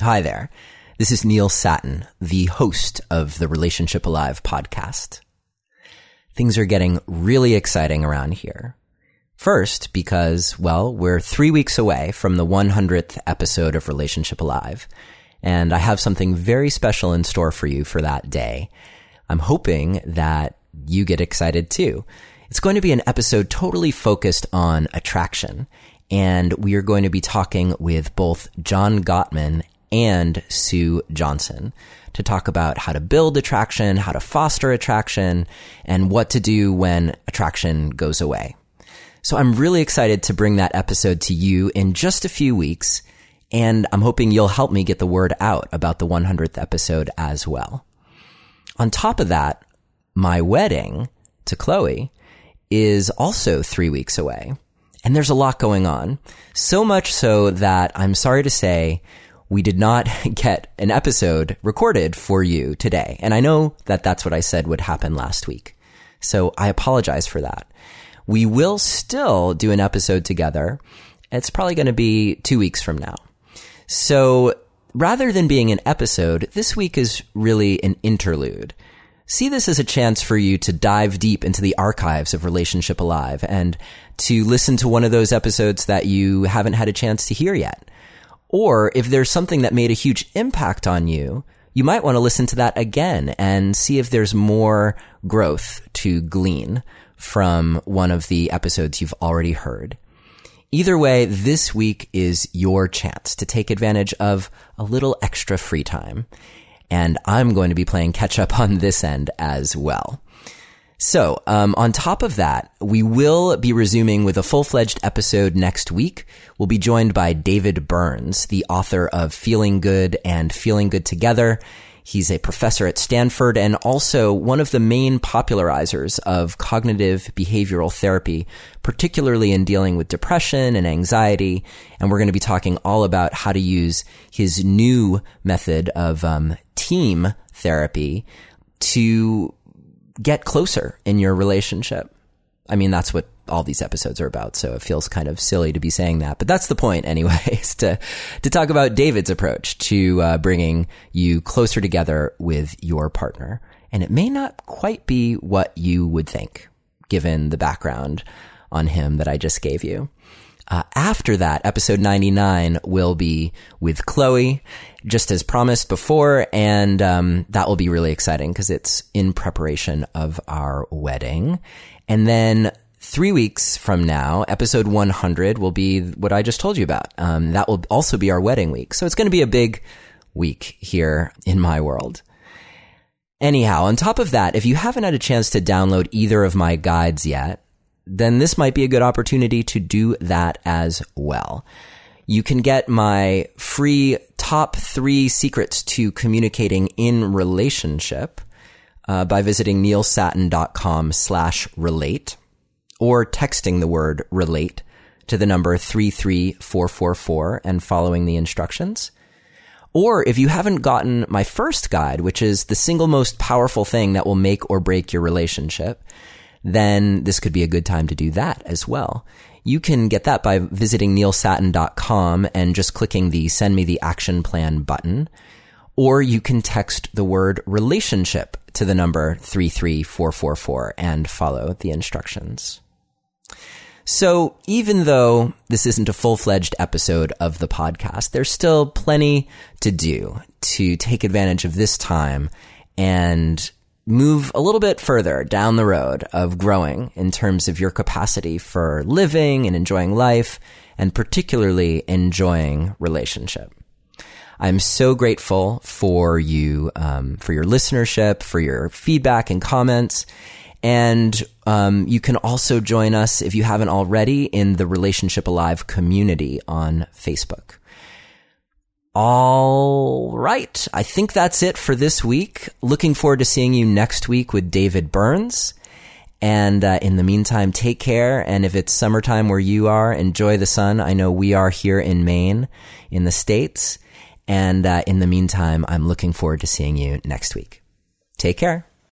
Hi there. This is Neil Sattin, the host of the Relationship Alive podcast. Things are getting really exciting around here. First, because, well, we're three weeks away from the 100th episode of Relationship Alive, and I have something very special in store for you for that day. I'm hoping that you get excited too. It's going to be an episode totally focused on attraction, and we are going to be talking with both John Gottman and Sue Johnson to talk about how to build attraction, how to foster attraction, and what to do when attraction goes away. So I'm really excited to bring that episode to you in just a few weeks, and I'm hoping you'll help me get the word out about the 100th episode as well. On top of that, my wedding to Chloe is also three weeks away. And there's a lot going on. So much so that I'm sorry to say we did not get an episode recorded for you today. And I know that that's what I said would happen last week. So I apologize for that. We will still do an episode together. It's probably going to be two weeks from now. So rather than being an episode, this week is really an interlude. See this as a chance for you to dive deep into the archives of Relationship Alive and to listen to one of those episodes that you haven't had a chance to hear yet. Or if there's something that made a huge impact on you, you might want to listen to that again and see if there's more growth to glean from one of the episodes you've already heard. Either way, this week is your chance to take advantage of a little extra free time. And I'm going to be playing catch up on this end as well. So, um, on top of that, we will be resuming with a full fledged episode next week. We'll be joined by David Burns, the author of Feeling Good and Feeling Good Together. He's a professor at Stanford and also one of the main popularizers of cognitive behavioral therapy, particularly in dealing with depression and anxiety. And we're going to be talking all about how to use his new method of um, team therapy to get closer in your relationship. I mean, that's what all these episodes are about. So it feels kind of silly to be saying that, but that's the point anyway, is to, to talk about David's approach to uh, bringing you closer together with your partner. And it may not quite be what you would think, given the background on him that I just gave you. Uh, after that, episode 99 will be with Chloe, just as promised before, and um, that will be really exciting because it's in preparation of our wedding. And then three weeks from now, episode 100 will be what I just told you about. Um, that will also be our wedding week. So it's going to be a big week here in my world. Anyhow, on top of that, if you haven't had a chance to download either of my guides yet, then this might be a good opportunity to do that as well. You can get my free top three secrets to communicating in relationship uh, by visiting neilsattin.com slash relate or texting the word relate to the number 33444 and following the instructions. Or if you haven't gotten my first guide, which is the single most powerful thing that will make or break your relationship, then this could be a good time to do that as well. You can get that by visiting neilsattin.com and just clicking the send me the action plan button. Or you can text the word relationship to the number 33444 and follow the instructions. So even though this isn't a full-fledged episode of the podcast, there's still plenty to do to take advantage of this time and move a little bit further down the road of growing in terms of your capacity for living and enjoying life and particularly enjoying relationship. I'm so grateful for you, um, for your listenership, for your feedback and comments. And um, you can also join us if you haven't already in the Relationship Alive community on Facebook. All right. I think that's it for this week. Looking forward to seeing you next week with David Burns. And uh, in the meantime, take care. And if it's summertime where you are, enjoy the sun. I know we are here in Maine, in the States. And uh, in the meantime, I'm looking forward to seeing you next week. Take care.